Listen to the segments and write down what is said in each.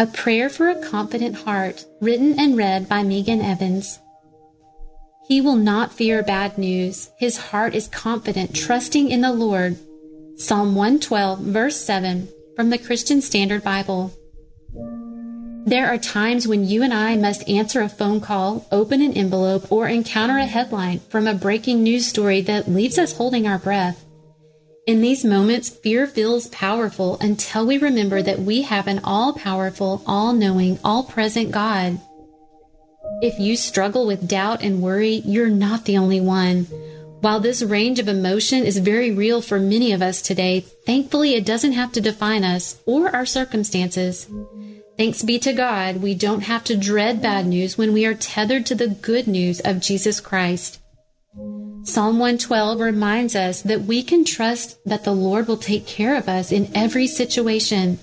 A Prayer for a Confident Heart, written and read by Megan Evans. He will not fear bad news. His heart is confident, trusting in the Lord. Psalm 112, verse 7, from the Christian Standard Bible. There are times when you and I must answer a phone call, open an envelope, or encounter a headline from a breaking news story that leaves us holding our breath. In these moments, fear feels powerful until we remember that we have an all powerful, all knowing, all present God. If you struggle with doubt and worry, you're not the only one. While this range of emotion is very real for many of us today, thankfully it doesn't have to define us or our circumstances. Thanks be to God, we don't have to dread bad news when we are tethered to the good news of Jesus Christ. Psalm 112 reminds us that we can trust that the Lord will take care of us in every situation.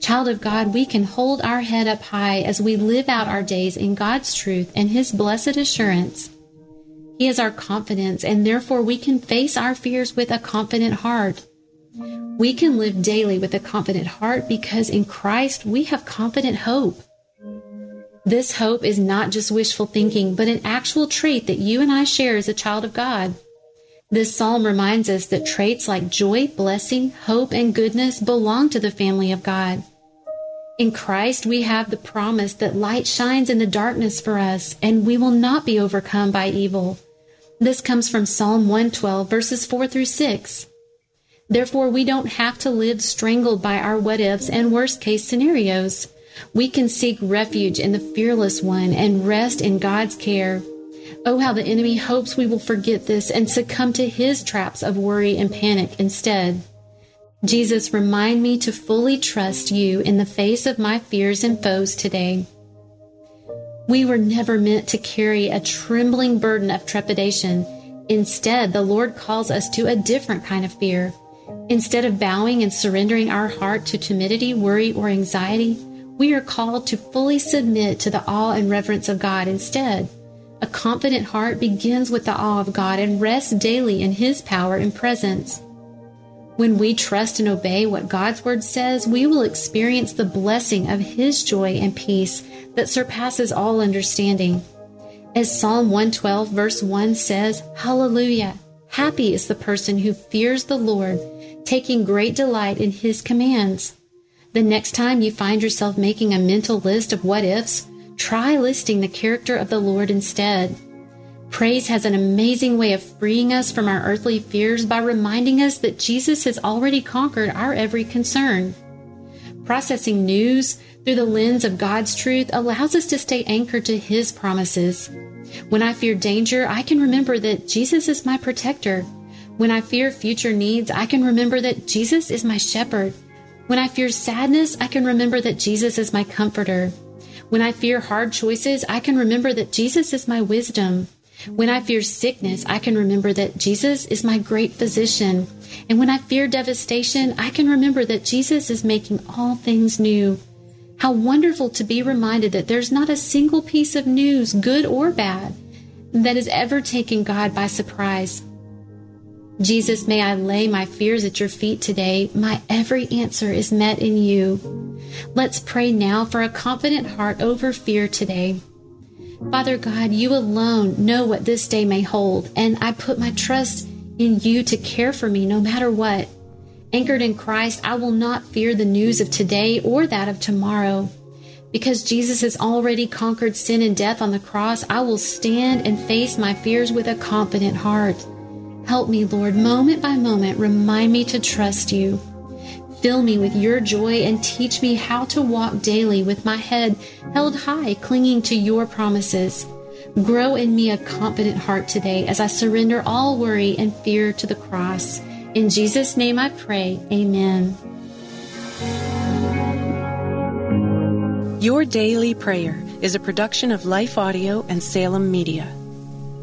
Child of God, we can hold our head up high as we live out our days in God's truth and His blessed assurance. He is our confidence, and therefore we can face our fears with a confident heart. We can live daily with a confident heart because in Christ we have confident hope. This hope is not just wishful thinking, but an actual trait that you and I share as a child of God. This psalm reminds us that traits like joy, blessing, hope, and goodness belong to the family of God. In Christ, we have the promise that light shines in the darkness for us, and we will not be overcome by evil. This comes from Psalm 112, verses 4 through 6. Therefore, we don't have to live strangled by our what ifs and worst case scenarios. We can seek refuge in the fearless one and rest in God's care. Oh, how the enemy hopes we will forget this and succumb to his traps of worry and panic instead. Jesus, remind me to fully trust you in the face of my fears and foes today. We were never meant to carry a trembling burden of trepidation. Instead, the Lord calls us to a different kind of fear. Instead of bowing and surrendering our heart to timidity, worry, or anxiety, we are called to fully submit to the awe and reverence of God instead. A confident heart begins with the awe of God and rests daily in His power and presence. When we trust and obey what God's Word says, we will experience the blessing of His joy and peace that surpasses all understanding. As Psalm 112, verse 1 says, Hallelujah! Happy is the person who fears the Lord, taking great delight in His commands. The next time you find yourself making a mental list of what ifs, try listing the character of the Lord instead. Praise has an amazing way of freeing us from our earthly fears by reminding us that Jesus has already conquered our every concern. Processing news through the lens of God's truth allows us to stay anchored to His promises. When I fear danger, I can remember that Jesus is my protector. When I fear future needs, I can remember that Jesus is my shepherd. When I fear sadness, I can remember that Jesus is my comforter. When I fear hard choices, I can remember that Jesus is my wisdom. When I fear sickness, I can remember that Jesus is my great physician. And when I fear devastation, I can remember that Jesus is making all things new. How wonderful to be reminded that there's not a single piece of news, good or bad, that has ever taken God by surprise. Jesus, may I lay my fears at your feet today. My every answer is met in you. Let's pray now for a confident heart over fear today. Father God, you alone know what this day may hold, and I put my trust in you to care for me no matter what. Anchored in Christ, I will not fear the news of today or that of tomorrow. Because Jesus has already conquered sin and death on the cross, I will stand and face my fears with a confident heart. Help me, Lord, moment by moment, remind me to trust you. Fill me with your joy and teach me how to walk daily with my head held high, clinging to your promises. Grow in me a confident heart today as I surrender all worry and fear to the cross. In Jesus' name I pray. Amen. Your Daily Prayer is a production of Life Audio and Salem Media.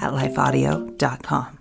at lifeaudio.com.